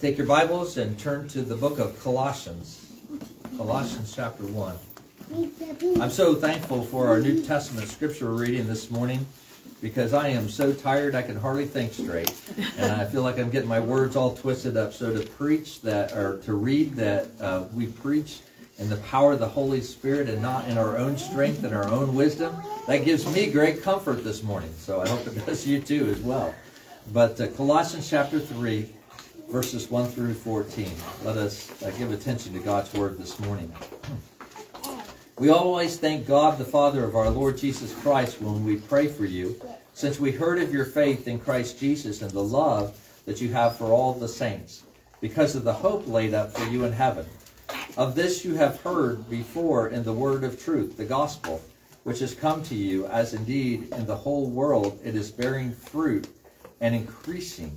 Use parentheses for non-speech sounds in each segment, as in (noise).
Take your Bibles and turn to the book of Colossians. Colossians chapter 1. I'm so thankful for our New Testament scripture reading this morning because I am so tired I can hardly think straight. And I feel like I'm getting my words all twisted up. So to preach that, or to read that uh, we preach in the power of the Holy Spirit and not in our own strength and our own wisdom, that gives me great comfort this morning. So I hope it does you too as well. But uh, Colossians chapter 3, verses 1 through 14. Let us uh, give attention to God's word this morning. We always thank God, the Father of our Lord Jesus Christ, when we pray for you, since we heard of your faith in Christ Jesus and the love that you have for all the saints, because of the hope laid up for you in heaven. Of this you have heard before in the word of truth, the gospel, which has come to you, as indeed in the whole world it is bearing fruit and increasing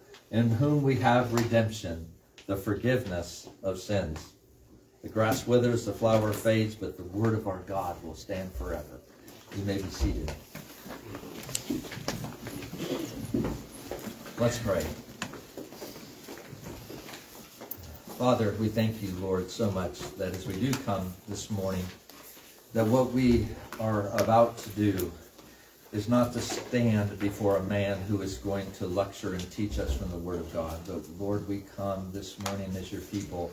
in whom we have redemption, the forgiveness of sins. The grass withers, the flower fades, but the word of our God will stand forever. You may be seated. Let's pray. Father, we thank you, Lord, so much that as we do come this morning, that what we are about to do is not to stand before a man who is going to lecture and teach us from the Word of God. But Lord, we come this morning as your people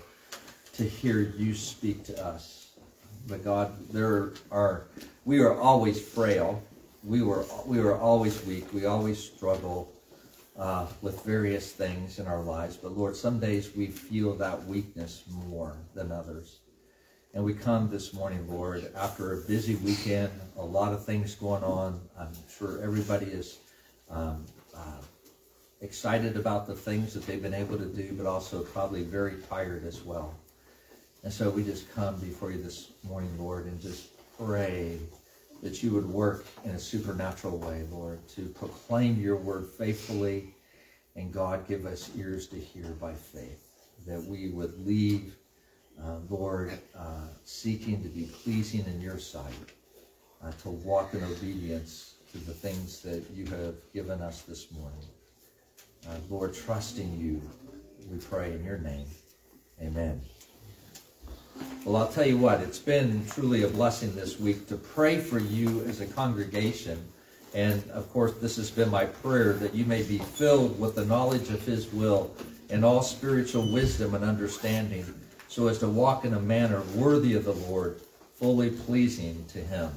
to hear you speak to us. But God, there are we are always frail. We were we were always weak. We always struggle uh, with various things in our lives. But Lord, some days we feel that weakness more than others. And we come this morning, Lord, after a busy weekend, a lot of things going on. I'm sure everybody is um, uh, excited about the things that they've been able to do, but also probably very tired as well. And so we just come before you this morning, Lord, and just pray that you would work in a supernatural way, Lord, to proclaim your word faithfully. And God, give us ears to hear by faith, that we would leave uh, Lord, uh, seeking to be pleasing in your sight, uh, to walk in obedience to the things that you have given us this morning. Uh, Lord, trusting you, we pray in your name. Amen. Well, I'll tell you what, it's been truly a blessing this week to pray for you as a congregation. And of course, this has been my prayer that you may be filled with the knowledge of his will and all spiritual wisdom and understanding so as to walk in a manner worthy of the Lord, fully pleasing to him.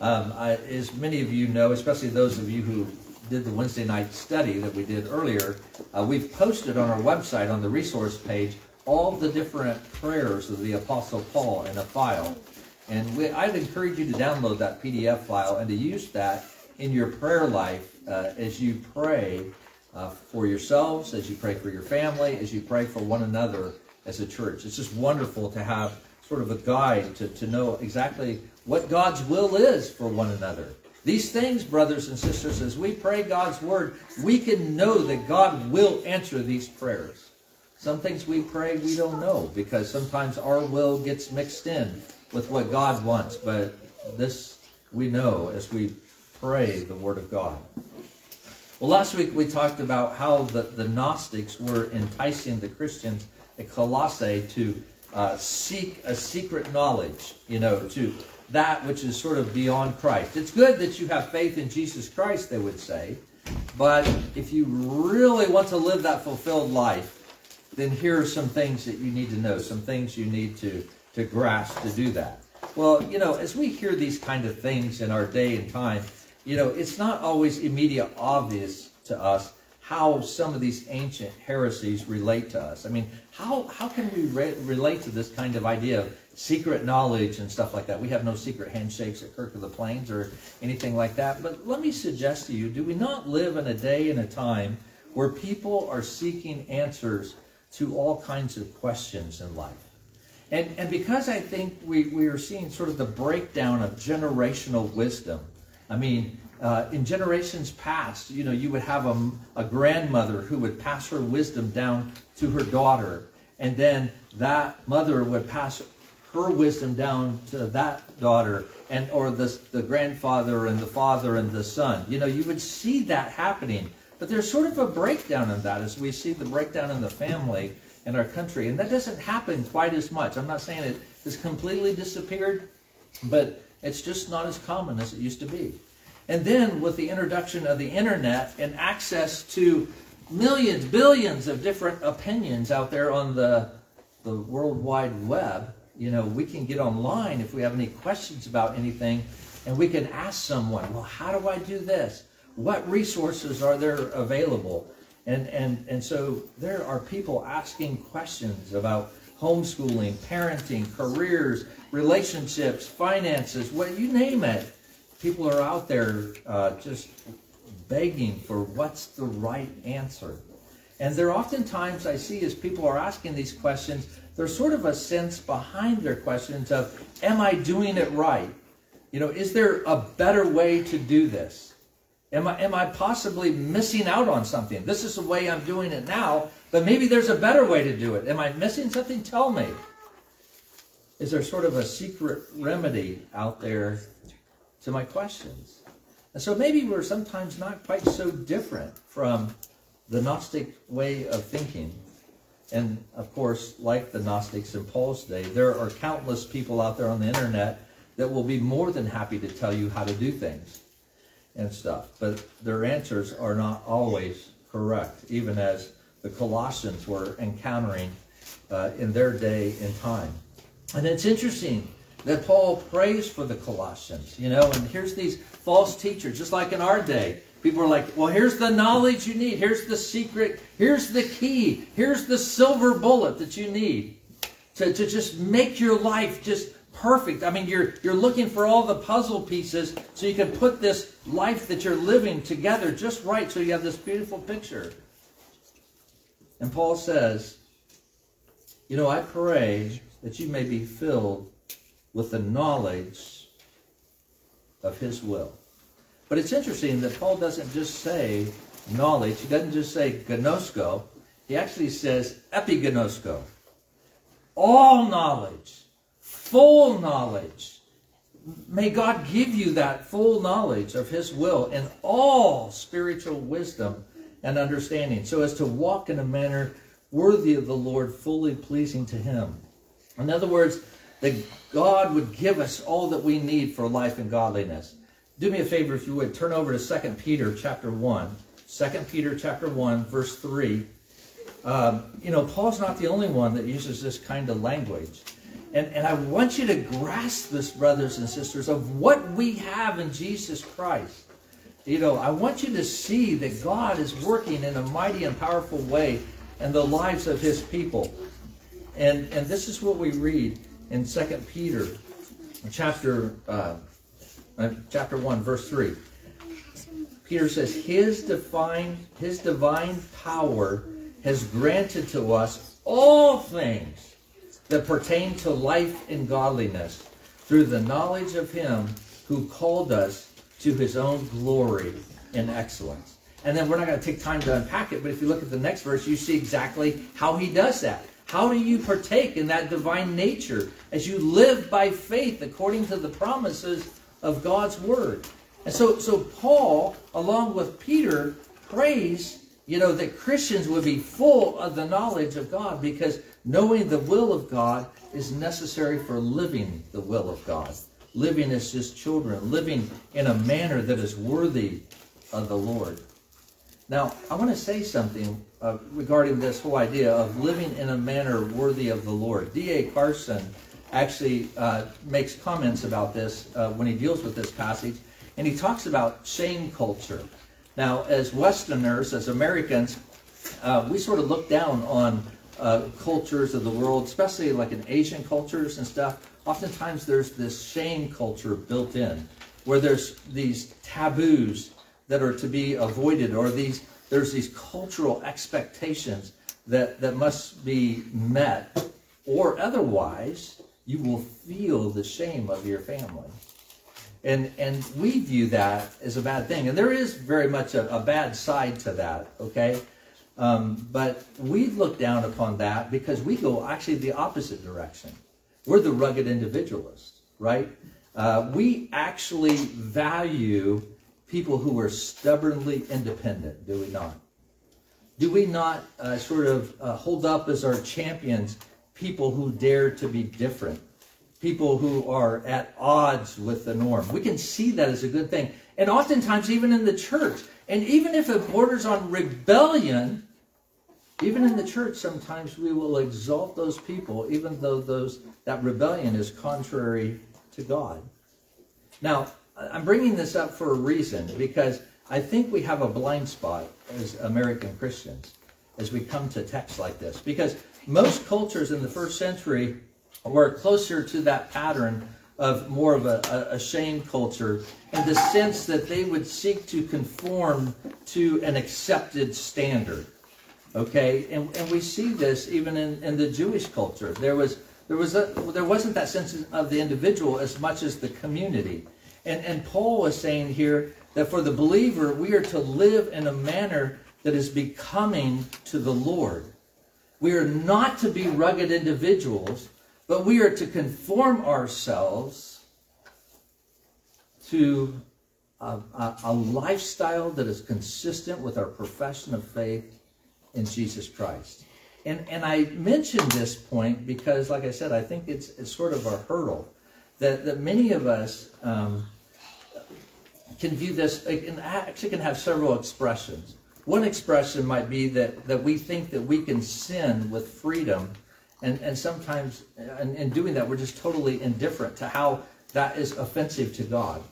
Um, I, as many of you know, especially those of you who did the Wednesday night study that we did earlier, uh, we've posted on our website on the resource page all the different prayers of the Apostle Paul in a file. And we, I'd encourage you to download that PDF file and to use that in your prayer life uh, as you pray uh, for yourselves, as you pray for your family, as you pray for one another as a church. It's just wonderful to have sort of a guide to, to know exactly what God's will is for one another. These things, brothers and sisters, as we pray God's word, we can know that God will answer these prayers. Some things we pray we don't know because sometimes our will gets mixed in with what God wants. But this we know as we pray the word of God. Well, last week we talked about how the, the Gnostics were enticing the Christians Colossae to uh, seek a secret knowledge, you know, to that which is sort of beyond Christ. It's good that you have faith in Jesus Christ, they would say, but if you really want to live that fulfilled life, then here are some things that you need to know, some things you need to, to grasp to do that. Well, you know, as we hear these kind of things in our day and time, you know, it's not always immediate obvious to us how some of these ancient heresies relate to us. I mean, how, how can we re- relate to this kind of idea of secret knowledge and stuff like that? We have no secret handshakes at Kirk of the Plains or anything like that. But let me suggest to you do we not live in a day and a time where people are seeking answers to all kinds of questions in life? And, and because I think we, we are seeing sort of the breakdown of generational wisdom, I mean, uh, in generations past, you know, you would have a, a grandmother who would pass her wisdom down to her daughter, and then that mother would pass her wisdom down to that daughter, and or the, the grandfather and the father and the son. You know, you would see that happening. But there's sort of a breakdown in that as we see the breakdown in the family in our country. And that doesn't happen quite as much. I'm not saying it has completely disappeared, but it's just not as common as it used to be. And then with the introduction of the internet and access to millions, billions of different opinions out there on the, the World Wide Web, you know, we can get online if we have any questions about anything and we can ask someone, well, how do I do this? What resources are there available? And, and, and so there are people asking questions about homeschooling, parenting, careers, relationships, finances, what you name it. People are out there uh, just begging for what's the right answer. And there are oftentimes I see as people are asking these questions, there's sort of a sense behind their questions of, am I doing it right? You know, is there a better way to do this? Am I, am I possibly missing out on something? This is the way I'm doing it now, but maybe there's a better way to do it. Am I missing something? Tell me. Is there sort of a secret remedy out there to my questions? And so maybe we're sometimes not quite so different from the Gnostic way of thinking. And of course, like the Gnostics in Paul's day, there are countless people out there on the internet that will be more than happy to tell you how to do things and stuff. But their answers are not always correct, even as the Colossians were encountering uh, in their day and time. And it's interesting that Paul prays for the Colossians, you know, and here's these false teachers, just like in our day. People are like, well, here's the knowledge you need. Here's the secret. Here's the key. Here's the silver bullet that you need to, to just make your life just perfect. I mean, you're, you're looking for all the puzzle pieces so you can put this life that you're living together just right so you have this beautiful picture. And Paul says, You know, I pray that you may be filled with the knowledge of his will. But it's interesting that Paul doesn't just say knowledge, he doesn't just say gnosko, he actually says epignosko. All knowledge full knowledge. May God give you that full knowledge of His will and all spiritual wisdom and understanding, so as to walk in a manner worthy of the Lord, fully pleasing to Him. In other words, that God would give us all that we need for life and godliness. Do me a favor if you would turn over to 2 Peter chapter 1. 2 Peter chapter 1, verse 3. Um, you know, Paul's not the only one that uses this kind of language. And, and I want you to grasp this, brothers and sisters, of what we have in Jesus Christ. You know, I want you to see that God is working in a mighty and powerful way in the lives of his people. And, and this is what we read in 2 Peter chapter, uh, uh, chapter 1, verse 3. Peter says, his divine, his divine power has granted to us all things that pertain to life and godliness through the knowledge of him who called us to his own glory and excellence. And then we're not going to take time to unpack it, but if you look at the next verse, you see exactly how he does that. How do you partake in that divine nature as you live by faith according to the promises of God's word? And so, so Paul, along with Peter, prays, you know, that Christians would be full of the knowledge of God because Knowing the will of God is necessary for living the will of God. Living as his children, living in a manner that is worthy of the Lord. Now, I want to say something uh, regarding this whole idea of living in a manner worthy of the Lord. D.A. Carson actually uh, makes comments about this uh, when he deals with this passage, and he talks about shame culture. Now, as Westerners, as Americans, uh, we sort of look down on uh, cultures of the world, especially like in Asian cultures and stuff. Oftentimes, there's this shame culture built in, where there's these taboos that are to be avoided, or these there's these cultural expectations that that must be met, or otherwise you will feel the shame of your family. And, and we view that as a bad thing. And there is very much a, a bad side to that, okay? Um, but we look down upon that because we go actually the opposite direction. We're the rugged individualists, right? Uh, we actually value people who are stubbornly independent, do we not? Do we not uh, sort of uh, hold up as our champions people who dare to be different, people who are at odds with the norm. We can see that as a good thing. And oftentimes, even in the church, and even if it borders on rebellion, even in the church, sometimes we will exalt those people, even though those that rebellion is contrary to God. Now, I'm bringing this up for a reason because I think we have a blind spot as American Christians as we come to texts like this. Because most cultures in the first century were closer to that pattern of more of a, a, shame culture in the sense that they would seek to conform to an accepted standard. Okay, and, and we see this even in, in the Jewish culture. There was there was a, there wasn't that sense of the individual as much as the community. And and Paul is saying here that for the believer we are to live in a manner that is becoming to the Lord. We are not to be rugged individuals, but we are to conform ourselves to a, a, a, lifestyle that is consistent with our profession of faith in Jesus Christ. And, and I mention this point because, like I said, I think it's, it's sort of a hurdle that, that many of us um, can view this, it can, actually can have several expressions. One expression might be that, that we think that we can sin with freedom, and, and sometimes in, in doing that, we're just totally indifferent to how that is offensive to God.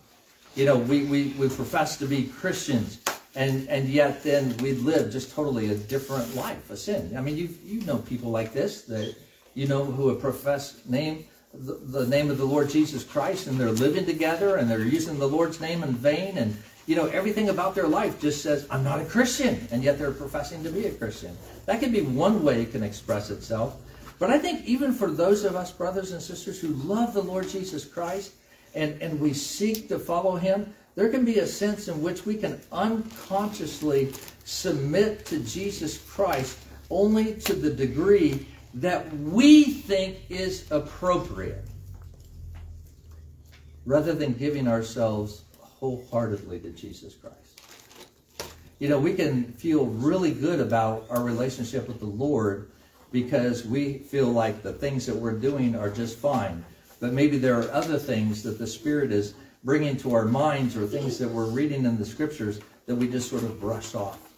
You know, we, we, we profess to be Christians, and, and yet then we live just totally a different life, a sin. I mean, you you know people like this that you know who have professed name the, name of the Lord Jesus Christ, and they're living together, and they're using the Lord's name in vain, and you know, everything about their life just says, I'm not a Christian, and yet they're professing to be a Christian. That can be one way it can express itself. But I think even for those of us, brothers and sisters, who love the Lord Jesus Christ and, and we seek to follow him, there can be a sense in which we can unconsciously submit to Jesus Christ only to the degree that we think is appropriate, rather than giving ourselves wholeheartedly to Jesus Christ. You know, we can feel really good about our relationship with the Lord because we feel like the things that we're doing are just fine. But maybe there are other things that the Spirit is bringing to our minds or things that we're reading in the scriptures that we just sort of brush off.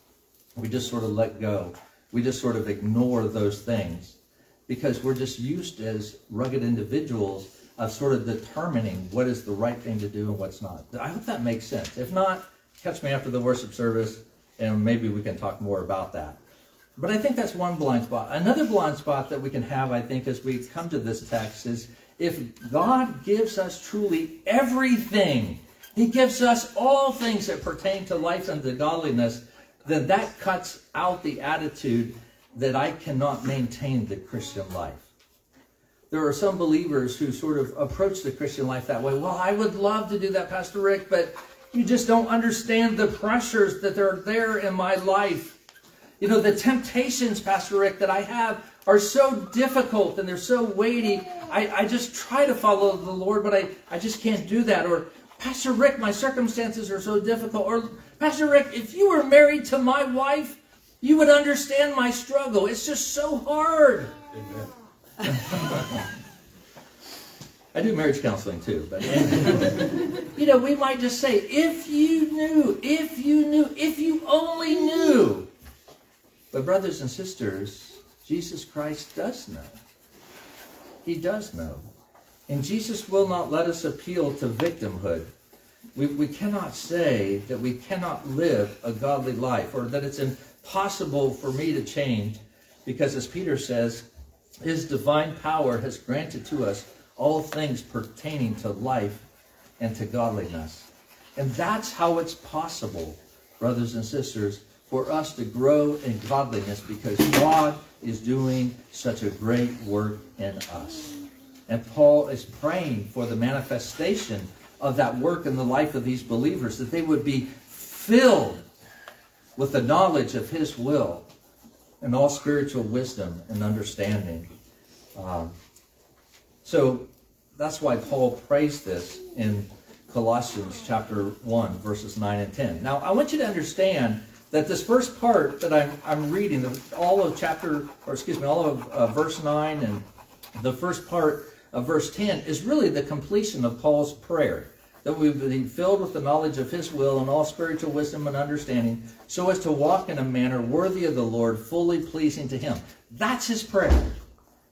We just sort of let go. We just sort of ignore those things because we're just used as rugged individuals of sort of determining what is the right thing to do and what's not. I hope that makes sense. If not, catch me after the worship service and maybe we can talk more about that. But I think that's one blind spot. Another blind spot that we can have, I think, as we come to this text is if God gives us truly everything, He gives us all things that pertain to life and to godliness, then that cuts out the attitude that I cannot maintain the Christian life there are some believers who sort of approach the Christian life that way. Well, I would love to do that, Pastor Rick, but you just don't understand the pressures that are there in my life. You know, the temptations, Pastor Rick, that I have are so difficult and they're so weighty. I, I just try to follow the Lord, but I, I just can't do that. Or, Pastor Rick, my circumstances are so difficult. Or, Pastor Rick, if you were married to my wife, you would understand my struggle. It's just so hard. Amen. (laughs) I do marriage counseling too, but (laughs) you know, we might just say, if you knew, if you knew, if you only knew. But, brothers and sisters, Jesus Christ does know. He does know. And Jesus will not let us appeal to victimhood. We, we cannot say that we cannot live a godly life or that it's impossible for me to change because, as Peter says, his divine power has granted to us all things pertaining to life and to godliness. And that's how it's possible, brothers and sisters, for us to grow in godliness because God is doing such a great work in us. And Paul is praying for the manifestation of that work in the life of these believers, that they would be filled with the knowledge of his will and all spiritual wisdom and understanding. Um, so that's why Paul prays this in Colossians chapter 1, verses 9 and 10. Now, I want you to understand that this first part that I'm, I'm reading, all of chapter, or excuse me, all of uh, verse 9 and the first part of verse 10 is really the completion of Paul's prayer that we be filled with the knowledge of his will and all spiritual wisdom and understanding, so as to walk in a manner worthy of the Lord, fully pleasing to him. That's his prayer.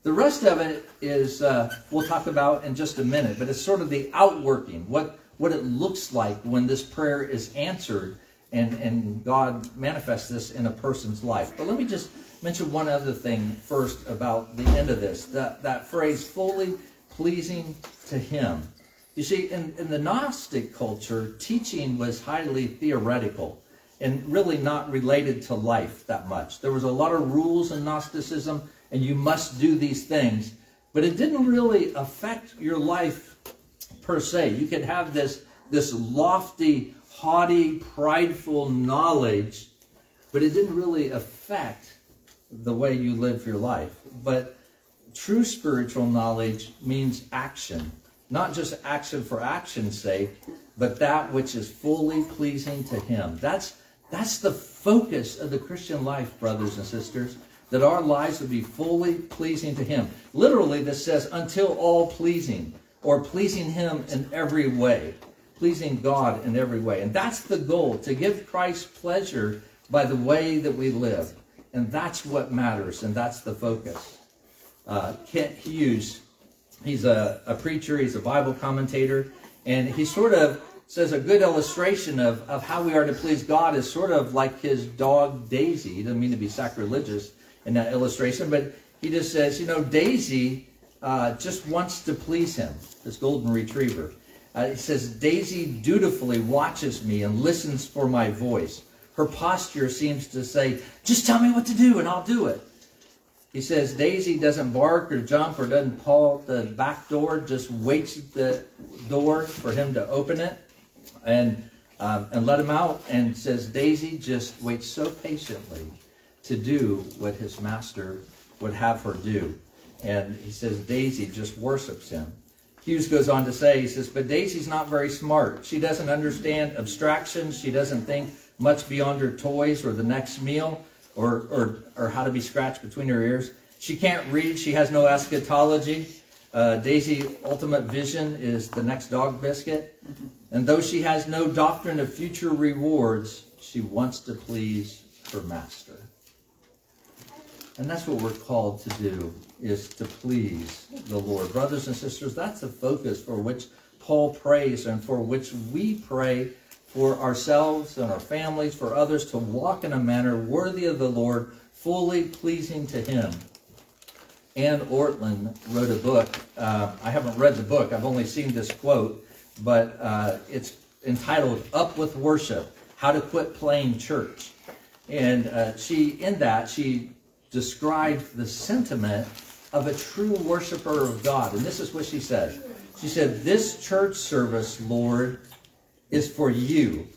The rest of it is, uh, we'll talk about in just a minute, but it's sort of the outworking, what, what it looks like when this prayer is answered and, and God manifests this in a person's life. But let me just mention one other thing first about the end of this. That, that phrase, fully pleasing to Him. You see, in, in the Gnostic culture, teaching was highly theoretical and really not related to life that much. There was a lot of rules in Gnosticism, and you must do these things, but it didn't really affect your life per se. You could have this, this lofty, haughty, prideful knowledge, but it didn't really affect the way you live your life. But true spiritual knowledge means action not just action for action's sake, but that which is fully pleasing to Him. That's, that's the focus of the Christian life, brothers and sisters, that our lives would be fully pleasing to Him. Literally, this says, until all pleasing, or pleasing Him in every way, pleasing God in every way. And that's the goal, to give Christ pleasure by the way that we live. And that's what matters, and that's the focus. Uh, Kent Hughes He's a, a preacher, he's a Bible commentator, and he sort of says a good illustration of, of how we are to please God is sort of like his dog Daisy. He doesn't mean to be sacrilegious in that illustration, but he just says, you know, Daisy uh, just wants to please him, this golden retriever. Uh, he says, Daisy dutifully watches me and listens for my voice. Her posture seems to say, just tell me what to do and I'll do it. He says Daisy doesn't bark or jump or doesn't paw at the back door, just waits at the door for him to open it and, um, and let him out. And says Daisy just waits so patiently to do what his master would have her do. And he says Daisy just worships him. Hughes goes on to say, he says, but Daisy's not very smart. She doesn't understand abstractions. She doesn't think much beyond her toys or the next meal or, or, or how to be scratched between her ears. She can't read. She has no eschatology. Uh, Daisy ultimate vision is the next dog biscuit. And though she has no doctrine of future rewards, she wants to please her master. And that's what we're called to do, is to please the Lord. Brothers and sisters, that's the focus for which Paul prays and for which we pray for ourselves and our families, for others to walk in a manner worthy of the Lord, fully pleasing to Him. Anne Ortlund wrote a book. Uh, I haven't read the book, I've only seen this quote, but uh, it's entitled Up with Worship How to Quit Playing Church. And uh, she, in that, she described the sentiment of a true worshiper of God. And this is what she said. She said, This church service, Lord, is for you.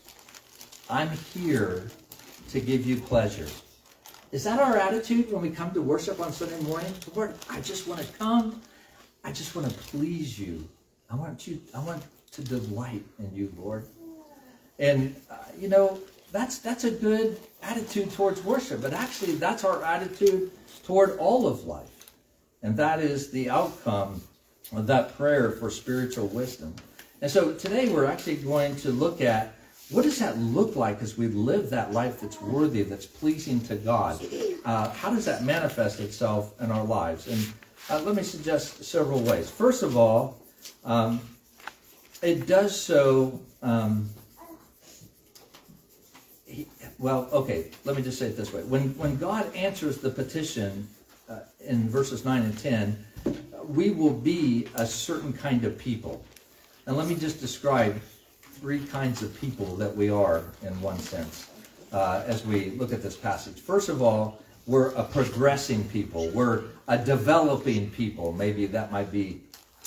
I'm here to give you pleasure. Is that our attitude when we come to worship on Sunday morning? Lord, I just want to come. I just want to please you. I want you. I want to delight in you, Lord. And uh, you know that's that's a good attitude towards worship. But actually, that's our attitude toward all of life, and that is the outcome of that prayer for spiritual wisdom. And so today we're actually going to look at what does that look like as we live that life that's worthy, that's pleasing to God? Uh, how does that manifest itself in our lives? And uh, let me suggest several ways. First of all, um, it does so. Um, he, well, okay, let me just say it this way. When, when God answers the petition uh, in verses 9 and 10, we will be a certain kind of people. And let me just describe three kinds of people that we are in one sense uh, as we look at this passage. First of all, we're a progressing people. We're a developing people. Maybe that might be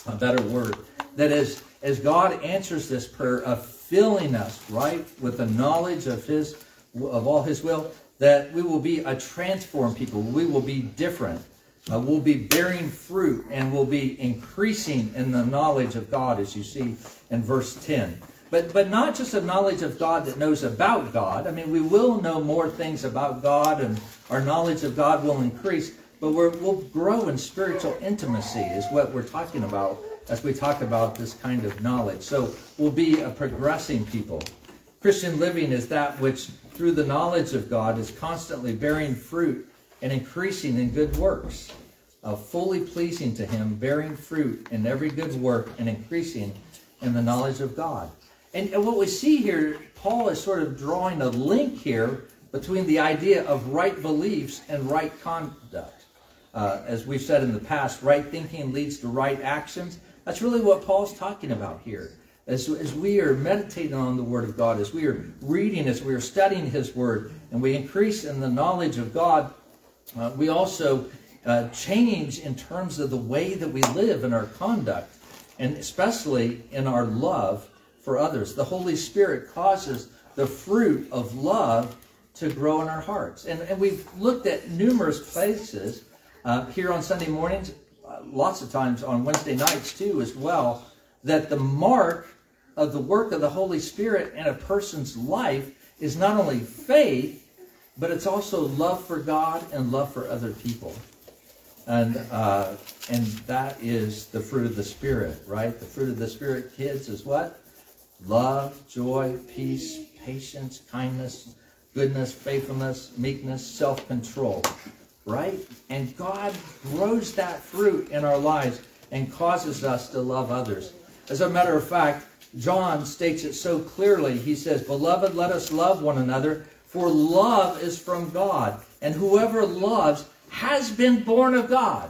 a better word. That is, as God answers this prayer of filling us, right, with the knowledge of His, of all His will, that we will be a transformed people. We will be different. Uh, we'll be bearing fruit and we'll be increasing in the knowledge of God, as you see in verse 10. But, but not just a knowledge of God that knows about God. I mean, we will know more things about God and our knowledge of God will increase, but we will grow in spiritual intimacy, is what we're talking about as we talk about this kind of knowledge. So we'll be a progressing people. Christian living is that which, through the knowledge of God, is constantly bearing fruit and increasing in good works, of fully pleasing to Him, bearing fruit in every good work and increasing in the knowledge of God. And, and what we see here, Paul is sort of drawing a link here between the idea of right beliefs and right conduct. Uh, as we've said in the past, right thinking leads to right actions. That's really what Paul's talking about here. As, as we are meditating on the Word of God, as we are reading, as we are studying His Word, and we increase in the knowledge of God, uh, we also uh, change in terms of the way that we live and our conduct, and especially in our love for others. The Holy Spirit causes the fruit of love to grow in our hearts. And, and we've looked at numerous places uh, here on Sunday mornings, uh, lots of times on Wednesday nights too, as well, that the mark of the work of the Holy Spirit in a person's life is not only faith, but it's also love for God and love for other people. And uh, and that is the fruit of the Spirit, right? The fruit of the Spirit, kids, is what? Love, joy, peace, patience, kindness, goodness, faithfulness, meekness, self control. Right? And God grows that fruit in our lives and causes us to love others. As a matter of fact, John states it so clearly. He says, Beloved, let us love one another, for love is from God. And whoever loves has been born of God.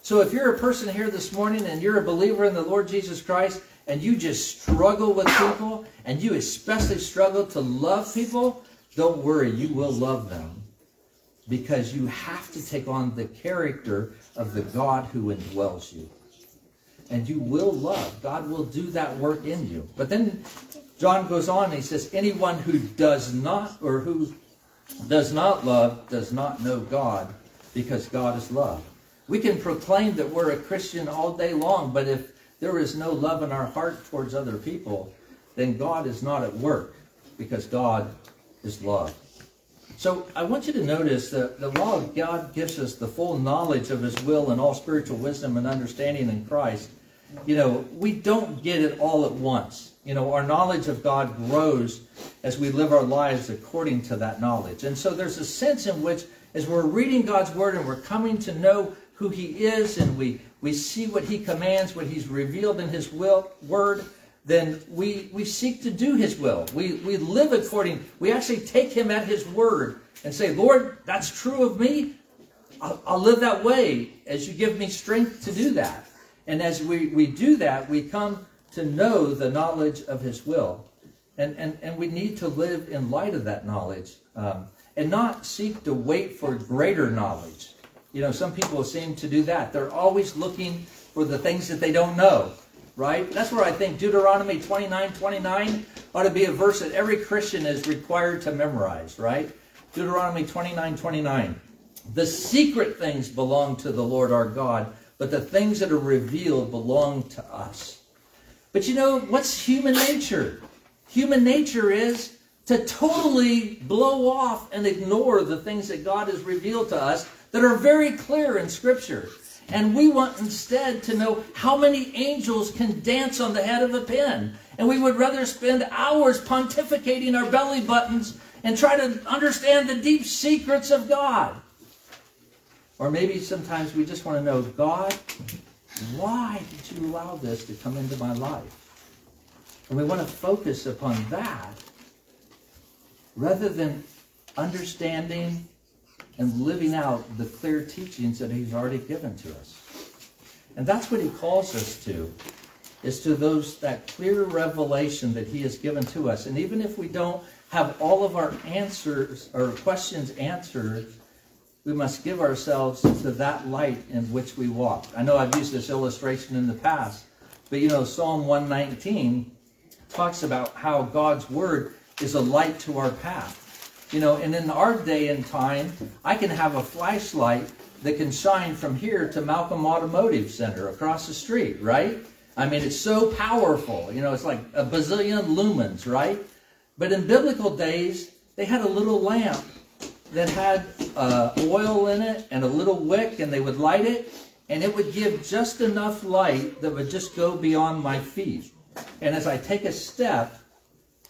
So if you're a person here this morning and you're a believer in the Lord Jesus Christ and you just struggle with people and you especially struggle to love people, don't worry, you will love them because you have to take on the character of the God who indwells you. And you will love. God will do that work in you. But then John goes on and he says, anyone who does not or who does not love does not know God because God is love. We can proclaim that we're a Christian all day long, but if there is no love in our heart towards other people, then God is not at work because God is love. So I want you to notice that the law of God gives us the full knowledge of his will and all spiritual wisdom and understanding in Christ. You know, we don't get it all at once. You know, our knowledge of God grows as we live our lives according to that knowledge. And so there's a sense in which as we're reading God's word and we're coming to know who he is and we, we see what he commands, what he's revealed in his will, word, then we, we seek to do his will. We, we live according, we actually take him at his word and say, Lord, that's true of me. I'll, I'll live that way as you give me strength to do that. And as we, we do that, we come to know the knowledge of his will. And, and, and we need to live in light of that knowledge um, and not seek to wait for greater knowledge. You know, some people seem to do that. They're always looking for the things that they don't know right? That's where I think Deuteronomy 29 29 ought to be a verse that every Christian is required to memorize, right? Deuteronomy 29 29. The secret things belong to the Lord our God, but the things that are revealed belong to us. But you know, what's human nature? Human nature is to totally blow off and ignore the things that God has revealed to us that are very clear in Scripture. And we want instead to know how many angels can dance on the head of a pin. And we would rather spend hours pontificating our belly buttons and try to understand the deep secrets of God. Or maybe sometimes we just want to know, God, why did you allow this to come into my life? And we want to focus upon that rather than understanding and living out the clear teachings that he's already given to us. And that's what he calls us to, is to those that clear revelation that he has given to us. And even if we don't have all of our answers or questions answered, we must give ourselves to that light in which we walk. I know I've used this illustration in the past, but you know, Psalm 119 talks about how God's word is a light to our path. You know, and in our day and time, I can have a flashlight that can shine from here to Malcolm Automotive Center across the street, right? I mean, it's so powerful. You know, it's like a bazillion lumens, right? But in biblical days, they had a little lamp that had uh, oil in it and a little wick, and they would light it, and it would give just enough light that would just go beyond my feet. And as I take a step,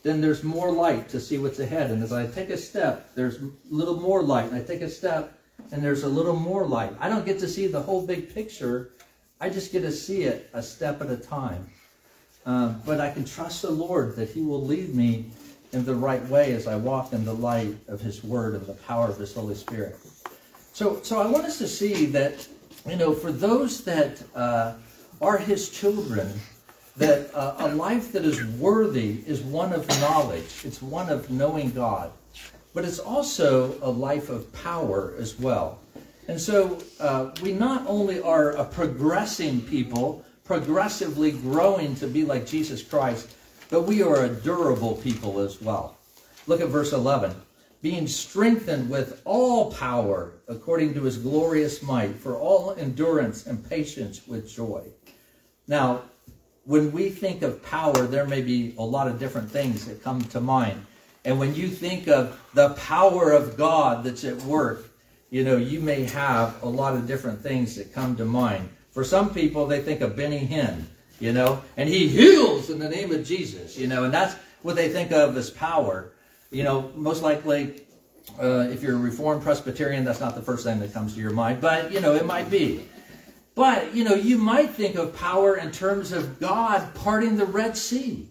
then there's more light to see what's ahead. And as I take a step, there's a little more light. And I take a step, and there's a little more light. I don't get to see the whole big picture. I just get to see it a step at a time. Um, but I can trust the Lord that He will lead me in the right way as I walk in the light of His Word and the power of His Holy Spirit. So, so I want us to see that, you know, for those that uh, are His children, that uh, a life that is worthy is one of knowledge, it's one of knowing God, but it's also a life of power as well. And so uh, we not only are a progressing people, progressively growing to be like Jesus Christ, but we are a durable people as well. Look at verse 11. Being strengthened with all power according to his glorious might, for all endurance and patience with joy. Now, when we think of power, there may be a lot of different things that come to mind. And when you think of the power of God that's at work, you know, you may have a lot of different things that come to mind. For some people, they think of Benny Hinn, you know, and he heals in the name of Jesus, you know, and that's what they think of as power. You know, most likely, uh, if you're a Reformed Presbyterian, that's not the first thing that comes to your mind, but, you know, it might be. But, you know, you might think of power in terms of God parting the Red Sea.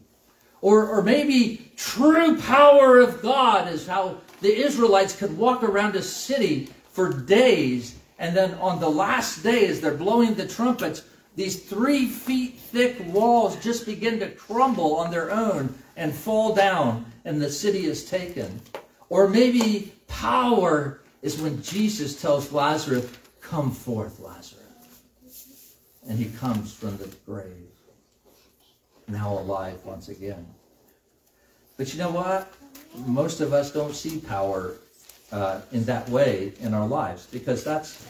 Or, or maybe true power of God is how the Israelites could walk around a city for days, and then on the last day, as they're blowing the trumpets, these three feet thick walls just begin to crumble on their own and fall down, and the city is taken. Or maybe power is when Jesus tells Lazarus, Come forth, Lazarus and he comes from the grave, now alive once again. But you know what? Most of us don't see power uh, in that way in our lives because that's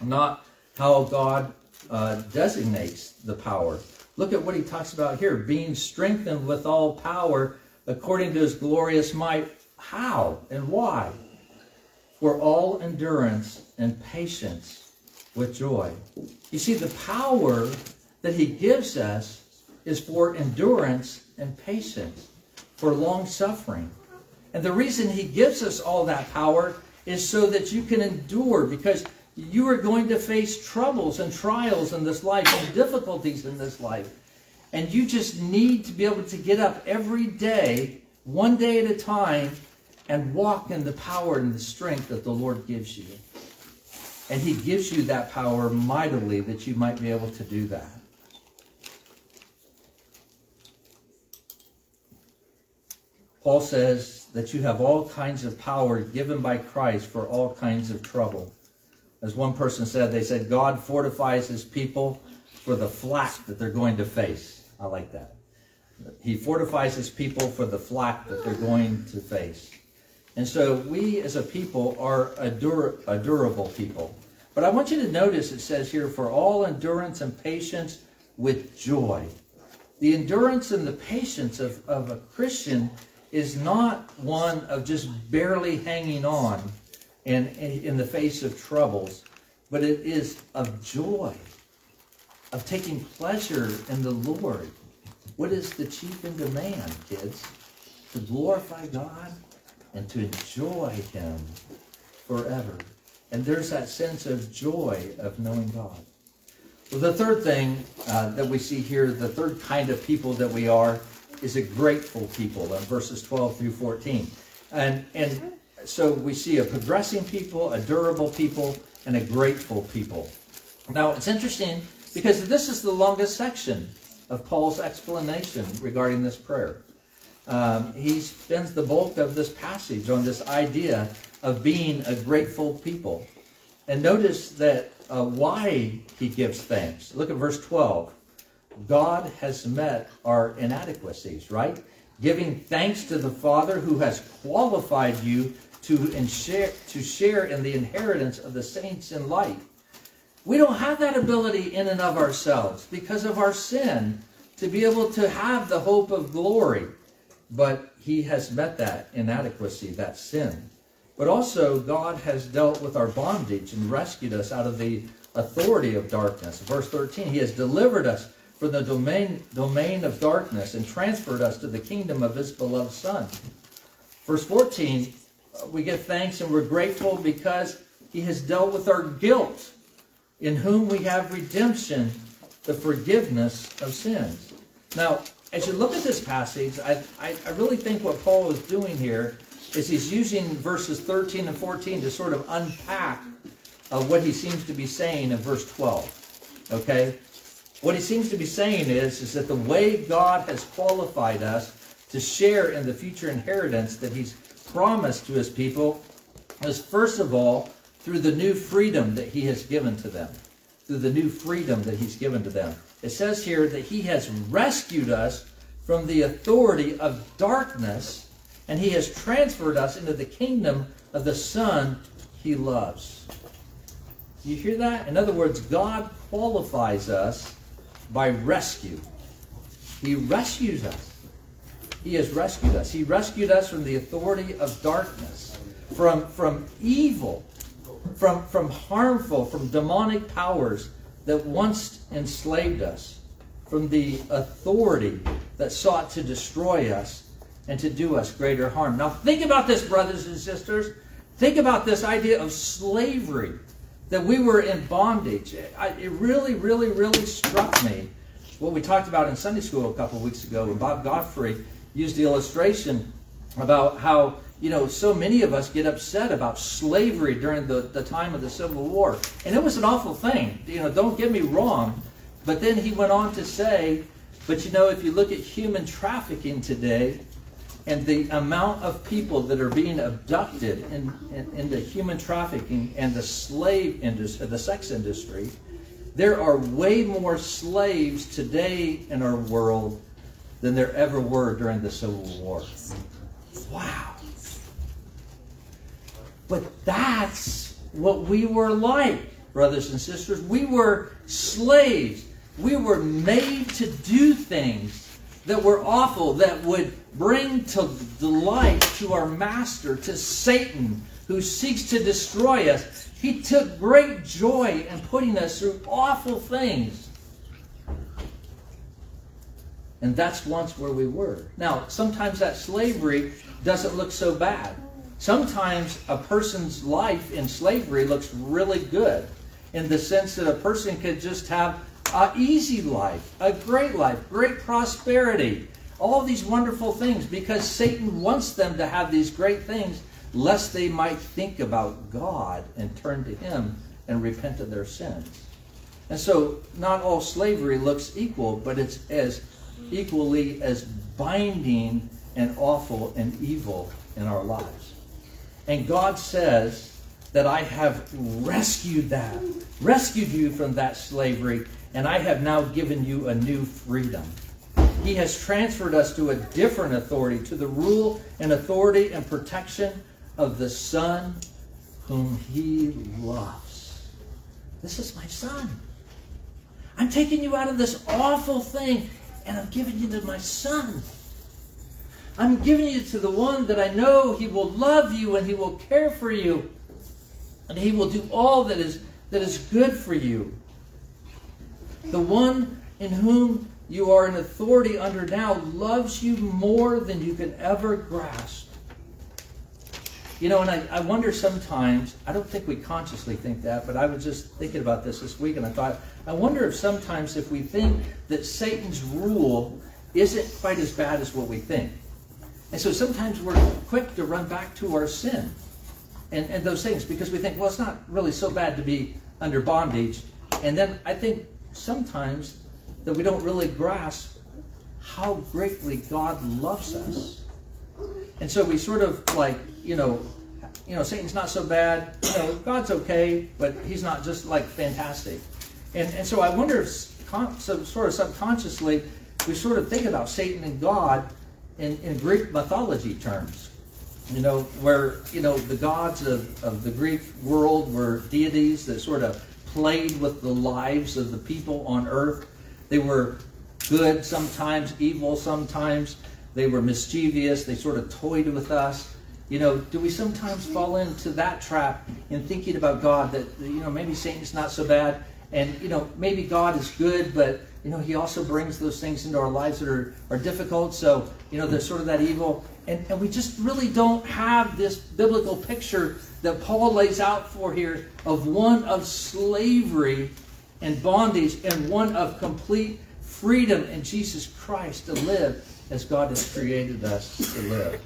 not how God uh, designates the power. Look at what he talks about here being strengthened with all power according to his glorious might. How and why? For all endurance and patience with joy. You see, the power that he gives us is for endurance and patience, for long suffering. And the reason he gives us all that power is so that you can endure because you are going to face troubles and trials in this life and difficulties in this life. And you just need to be able to get up every day, one day at a time, and walk in the power and the strength that the Lord gives you. And he gives you that power mightily that you might be able to do that. Paul says that you have all kinds of power given by Christ for all kinds of trouble. As one person said, they said, God fortifies his people for the flak that they're going to face. I like that. He fortifies his people for the flak that they're going to face. And so we as a people are a, dur- a durable people. But I want you to notice it says here, for all endurance and patience with joy. The endurance and the patience of, of a Christian is not one of just barely hanging on in, in, in the face of troubles. but it is of joy, of taking pleasure in the Lord. What is the chief in demand, kids? To glorify God and to enjoy Him forever. And there's that sense of joy of knowing God. Well, the third thing uh, that we see here, the third kind of people that we are, is a grateful people in verses 12 through 14. And, and so we see a progressing people, a durable people, and a grateful people. Now, it's interesting because this is the longest section of Paul's explanation regarding this prayer. Um, he spends the bulk of this passage on this idea of being a grateful people. And notice that uh, why he gives thanks. Look at verse 12. God has met our inadequacies, right? Giving thanks to the Father who has qualified you to share, to share in the inheritance of the saints in light. We don't have that ability in and of ourselves because of our sin to be able to have the hope of glory. But he has met that inadequacy, that sin. But also, God has dealt with our bondage and rescued us out of the authority of darkness. Verse 13, He has delivered us from the domain, domain of darkness and transferred us to the kingdom of His beloved Son. Verse 14, we give thanks and we're grateful because He has dealt with our guilt, in whom we have redemption, the forgiveness of sins. Now, as you look at this passage, I, I, I really think what Paul is doing here is he's using verses 13 and 14 to sort of unpack uh, what he seems to be saying in verse 12. Okay? What he seems to be saying is, is that the way God has qualified us to share in the future inheritance that he's promised to his people is first of all through the new freedom that he has given to them. Through the new freedom that he's given to them. It says here that he has rescued us from the authority of darkness and he has transferred us into the kingdom of the Son he loves. You hear that? In other words, God qualifies us by rescue. He rescues us. He has rescued us. He rescued us from the authority of darkness, from, from evil, from, from harmful, from demonic powers that once enslaved us, from the authority that sought to destroy us and to do us greater harm. Now, think about this, brothers and sisters. Think about this idea of slavery, that we were in bondage. It really, really, really struck me what we talked about in Sunday school a couple of weeks ago when Bob Godfrey used the illustration about how you know, so many of us get upset about slavery during the, the time of the Civil War. And it was an awful thing. You know, don't get me wrong. But then he went on to say, but you know, if you look at human trafficking today, and the amount of people that are being abducted in, in, in the human trafficking and the slave industry, the sex industry, there are way more slaves today in our world than there ever were during the Civil War. Wow. But that's what we were like, brothers and sisters. We were slaves. We were made to do things that were awful, that would bring to delight to our master, to Satan, who seeks to destroy us. He took great joy in putting us through awful things. And that's once where we were. Now, sometimes that slavery doesn't look so bad. Sometimes a person's life in slavery looks really good in the sense that a person could just have an easy life, a great life, great prosperity, all these wonderful things because Satan wants them to have these great things lest they might think about God and turn to Him and repent of their sins. And so, not all slavery looks equal, but it's as equally as binding and awful and evil in our lives. And God says that I have rescued that, rescued you from that slavery, and I have now given you a new freedom. He has transferred us to a different authority, to the rule and authority and protection of the Son whom He loves. This is my Son. I'm taking you out of this awful thing and I'm giving you to my Son. I'm giving you to the one that I know He will love you and He will care for you and He will do all that is that is good for you. The one in whom you are in authority under now loves you more than you can ever grasp. You know, and I, I wonder sometimes, I don't think we consciously think that, but I was just thinking about this this week and I thought, I wonder if sometimes if we think that Satan's rule isn't quite as bad as what we think. And so sometimes we're quick to run back to our sin and, and those things because we think, well, it's not really so bad to be under bondage. And then I think sometimes that we don't really grasp how greatly God loves us. And so we sort of like, you know, you know, Satan's not so bad. You know, God's okay, but he's not just like fantastic. And and so I wonder if so, sort of subconsciously we sort of think about Satan and God in, in Greek mythology terms. You know, where, you know, the gods of, of the Greek world were deities that sort of played with the lives of the people on earth. They were good sometimes, evil sometimes. They were mischievous. They sort of toyed with us. You know, do we sometimes fall into that trap in thinking about God that, you know, maybe Satan's not so bad and, you know, maybe God is good, but you know, he also brings those things into our lives that are, are difficult. So, you know, there's sort of that evil. And, and we just really don't have this biblical picture that Paul lays out for here of one of slavery and bondage and one of complete freedom in Jesus Christ to live as God has created us to live.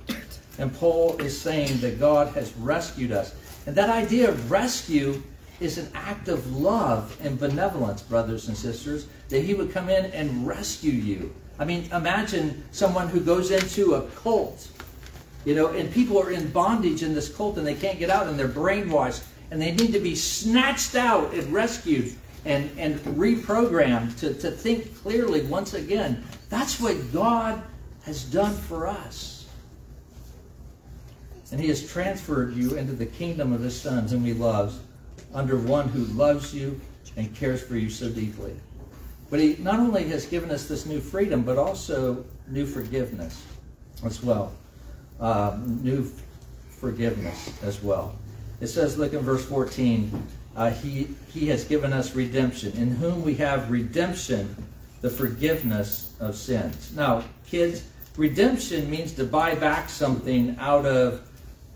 And Paul is saying that God has rescued us. And that idea of rescue is an act of love and benevolence, brothers and sisters, that he would come in and rescue you. I mean, imagine someone who goes into a cult, you know, and people are in bondage in this cult and they can't get out and they're brainwashed and they need to be snatched out and rescued and, and reprogrammed to, to think clearly once again. That's what God has done for us. And he has transferred you into the kingdom of his sons whom he loves under one who loves you and cares for you so deeply. But he not only has given us this new freedom, but also new forgiveness as well. Uh, new forgiveness as well. It says, look in verse 14, uh, he, he has given us redemption, in whom we have redemption, the forgiveness of sins. Now, kids, redemption means to buy back something out of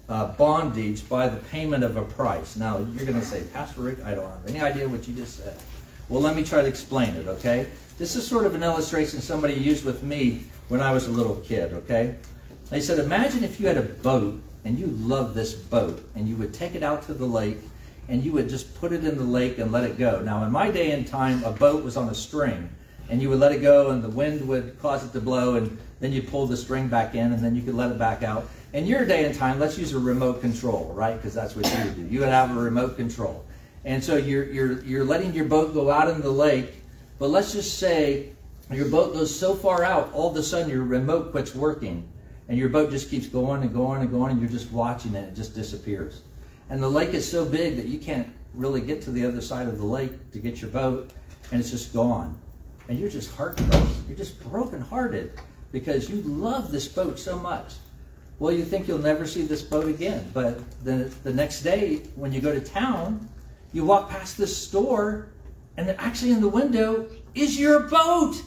uh, bondage by the payment of a price. Now, you're going to say, Pastor Rick, I don't have any idea what you just said. Well, let me try to explain it, okay? This is sort of an illustration somebody used with me when I was a little kid, okay? They said, imagine if you had a boat and you loved this boat and you would take it out to the lake and you would just put it in the lake and let it go. Now, in my day and time, a boat was on a string and you would let it go and the wind would cause it to blow and then you pull the string back in and then you could let it back out in your day and time, let's use a remote control, right? Because that's what you would do. You would have a remote control. And so you're, you're, you're letting your boat go out in the lake, but let's just say your boat goes so far out, all of a sudden your remote quits working, and your boat just keeps going and going and going, and you're just watching it, it just disappears. And the lake is so big that you can't really get to the other side of the lake to get your boat, and it's just gone. And you're just heartbroken. You're just brokenhearted because you love this boat so much. Well, you think you'll never see this boat again. But the, the next day, when you go to town, you walk past this store, and actually in the window is your boat.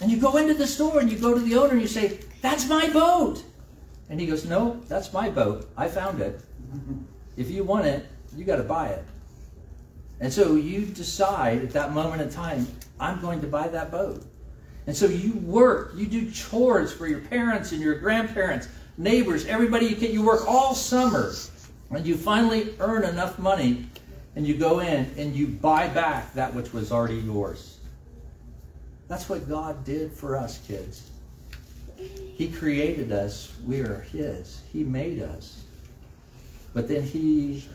And you go into the store and you go to the owner and you say, That's my boat. And he goes, No, that's my boat. I found it. (laughs) If you want it, you got to buy it. And so you decide at that moment in time, I'm going to buy that boat. And so you work, you do chores for your parents and your grandparents, neighbors, everybody you can. You work all summer. And you finally earn enough money and you go in and you buy back that which was already yours. That's what God did for us, kids. He created us. We are His. He made us. But then He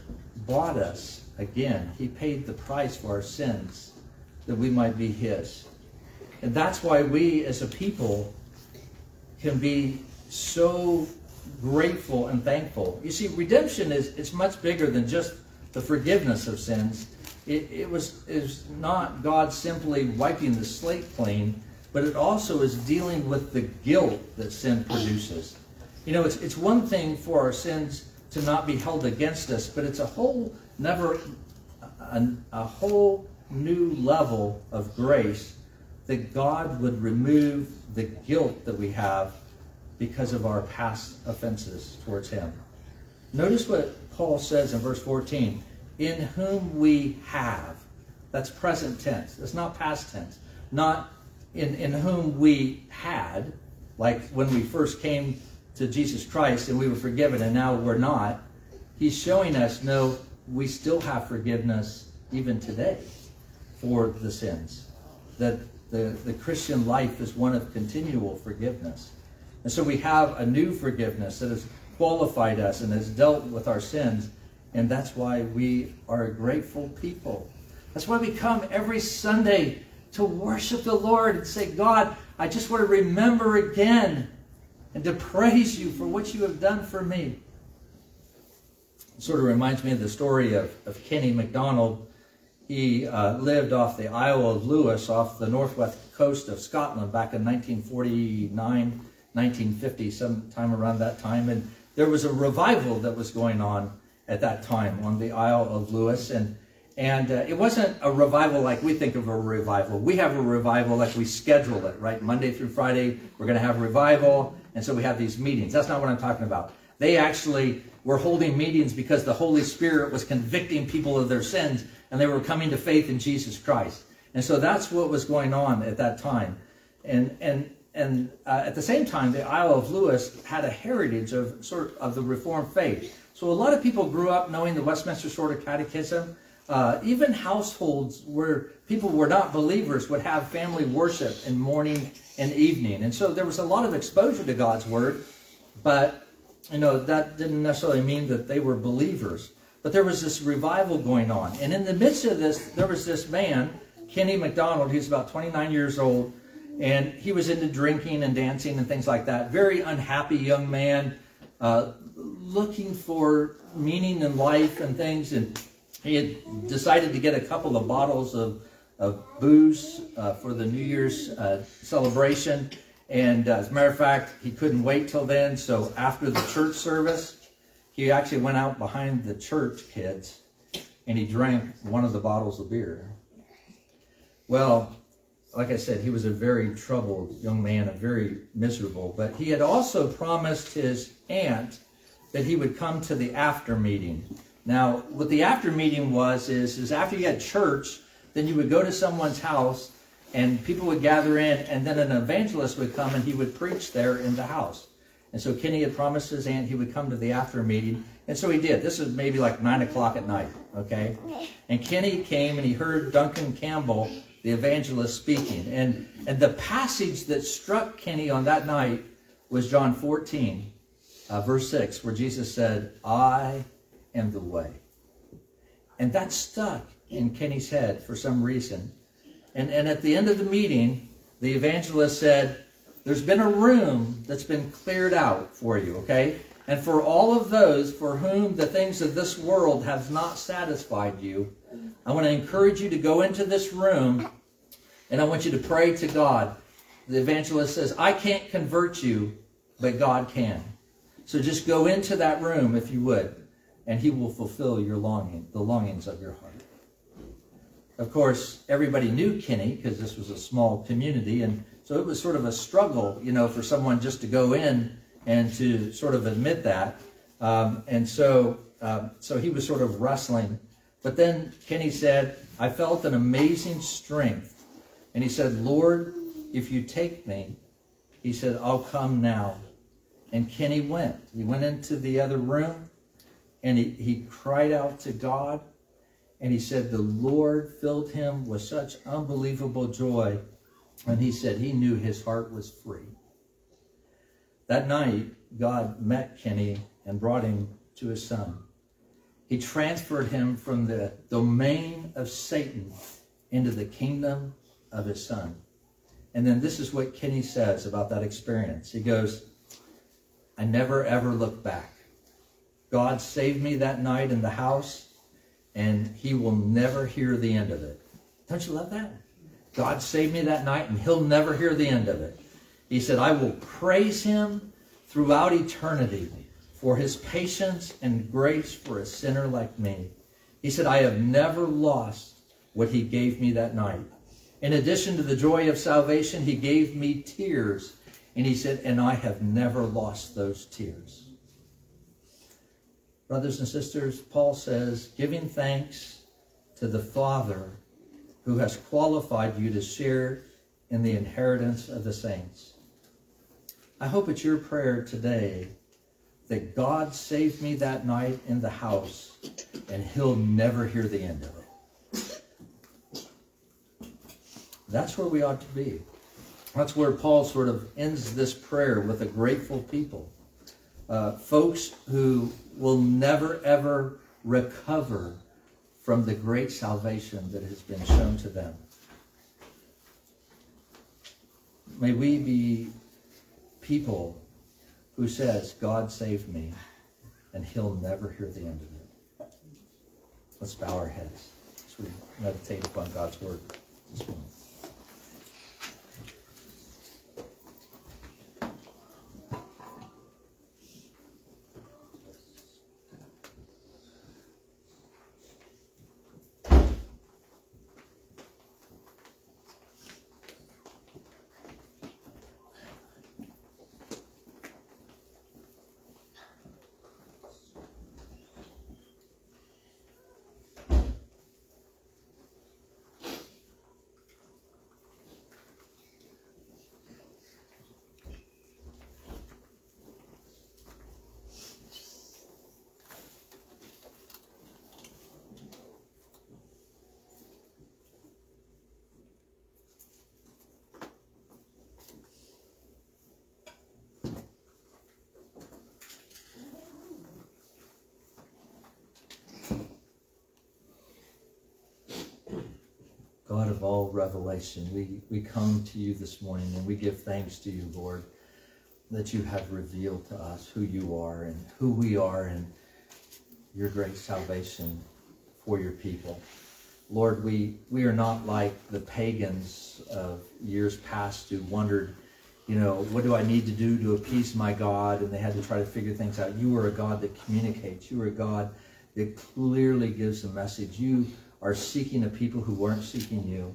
bought us again. He paid the price for our sins that we might be His. And that's why we as a people can be so grateful and thankful. You see, redemption is it's much bigger than just the forgiveness of sins. It, it was is not God simply wiping the slate clean, but it also is dealing with the guilt that sin produces. You know, it's it's one thing for our sins to not be held against us, but it's a whole never a, a whole new level of grace that God would remove the guilt that we have because of our past offenses towards Him. Notice what Paul says in verse 14 in whom we have. That's present tense. It's not past tense. Not in, in whom we had, like when we first came to Jesus Christ and we were forgiven and now we're not. He's showing us, no, we still have forgiveness even today for the sins. That the, the Christian life is one of continual forgiveness. And so we have a new forgiveness that has qualified us and has dealt with our sins. And that's why we are a grateful people. That's why we come every Sunday to worship the Lord and say, God, I just want to remember again and to praise you for what you have done for me. It sort of reminds me of the story of, of Kenny MacDonald. He uh, lived off the Isle of Lewis off the northwest coast of Scotland back in 1949, 1950, sometime around that time. And there was a revival that was going on at that time on the Isle of Lewis. And and uh, it wasn't a revival like we think of a revival. We have a revival like we schedule it, right? Monday through Friday, we're going to have revival. And so we have these meetings. That's not what I'm talking about. They actually were holding meetings because the Holy Spirit was convicting people of their sins and they were coming to faith in Jesus Christ. And so that's what was going on at that time. And, and, and uh, at the same time, the Isle of Lewis had a heritage of sort of the Reformed faith. So a lot of people grew up knowing the Westminster Shorter Catechism. Uh, even households where people were not believers would have family worship in morning and evening. And so there was a lot of exposure to God's word, but you know that didn't necessarily mean that they were believers. But there was this revival going on. And in the midst of this, there was this man, Kenny McDonald, he was about 29 years old, and he was into drinking and dancing and things like that. Very unhappy young man, uh, looking for meaning in life and things. And he had decided to get a couple of bottles of of booze uh, for the New Year's uh, celebration. And uh, as a matter of fact, he couldn't wait till then. So after the church service, he actually went out behind the church kids and he drank one of the bottles of beer. Well, like I said, he was a very troubled young man a very miserable. But he had also promised his aunt that he would come to the after meeting. Now, what the after meeting was is, is after you had church, then you would go to someone's house and people would gather in, and then an evangelist would come and he would preach there in the house. And so Kenny had promised his aunt he would come to the after meeting, and so he did. This was maybe like 9 o'clock at night, okay? (laughs) And Kenny came and he heard Duncan Campbell, the evangelist, speaking. And, and the passage that struck Kenny on that night was John 14, uh, verse 6, where Jesus said, I am the way. And that stuck in Kenny's head for some reason. And, and at the end of the meeting, the evangelist said, There's been a room that's been cleared out for you, okay? And for all of those for whom the things of this world have not satisfied you, I want to encourage you to go into this room and I want you to pray to God. The evangelist says, I can't convert you, but God can. So just go into that room if you would, and he will fulfill your longing, the longings of your heart. Of course, everybody knew Kenny because this was a small community, and so it was sort of a struggle, you know, for someone just to go in and to sort of admit that. Um, and so, um, so he was sort of wrestling. But then Kenny said, "I felt an amazing strength," and he said, "Lord, if you take me," he said, "I'll come now." And Kenny went. He went into the other room, and he, he cried out to God and he said the Lord filled him with such unbelievable joy. And he said he knew his heart was free. That night, God met Kenny and brought him to his son. He transferred him from the domain of Satan into the kingdom of his son. And then this is what Kenny says about that experience. He goes, I never ever looked back. God saved me that night in the house and he will never hear the end of it. Don't you love that? God saved me that night, and he'll never hear the end of it. He said, I will praise him throughout eternity for his patience and grace for a sinner like me. He said, I have never lost what he gave me that night. In addition to the joy of salvation, he gave me tears. And he said, and I have never lost those tears. Brothers and sisters, Paul says, giving thanks to the Father who has qualified you to share in the inheritance of the saints. I hope it's your prayer today that God saved me that night in the house and he'll never hear the end of it. That's where we ought to be. That's where Paul sort of ends this prayer with a grateful people. Uh, folks who will never ever recover from the great salvation that has been shown to them. May we be people who says, God saved me, and he'll never hear the end of it. Let's bow our heads as we meditate upon God's word God of all revelation, we, we come to you this morning and we give thanks to you, Lord, that you have revealed to us who you are and who we are and your great salvation for your people. Lord, we, we are not like the pagans of years past who wondered, you know, what do I need to do to appease my God? And they had to try to figure things out. You are a God that communicates. You are a God that clearly gives a message. You are seeking a people who weren't seeking you.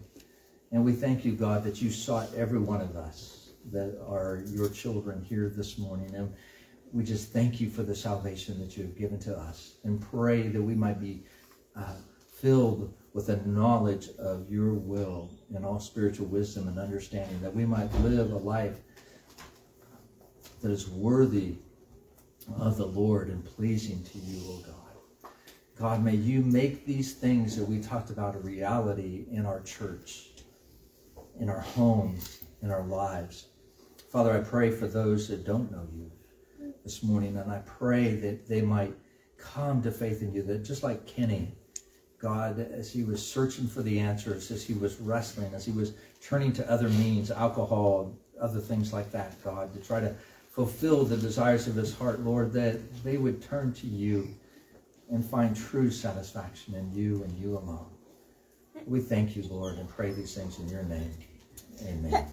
And we thank you, God, that you sought every one of us that are your children here this morning. And we just thank you for the salvation that you have given to us and pray that we might be uh, filled with a knowledge of your will and all spiritual wisdom and understanding, that we might live a life that is worthy of the Lord and pleasing to you, O God. God, may you make these things that we talked about a reality in our church, in our homes, in our lives. Father, I pray for those that don't know you this morning, and I pray that they might come to faith in you, that just like Kenny, God, as he was searching for the answers, as he was wrestling, as he was turning to other means, alcohol, other things like that, God, to try to fulfill the desires of his heart, Lord, that they would turn to you and find true satisfaction in you and you alone. We thank you, Lord, and pray these things in your name. Amen.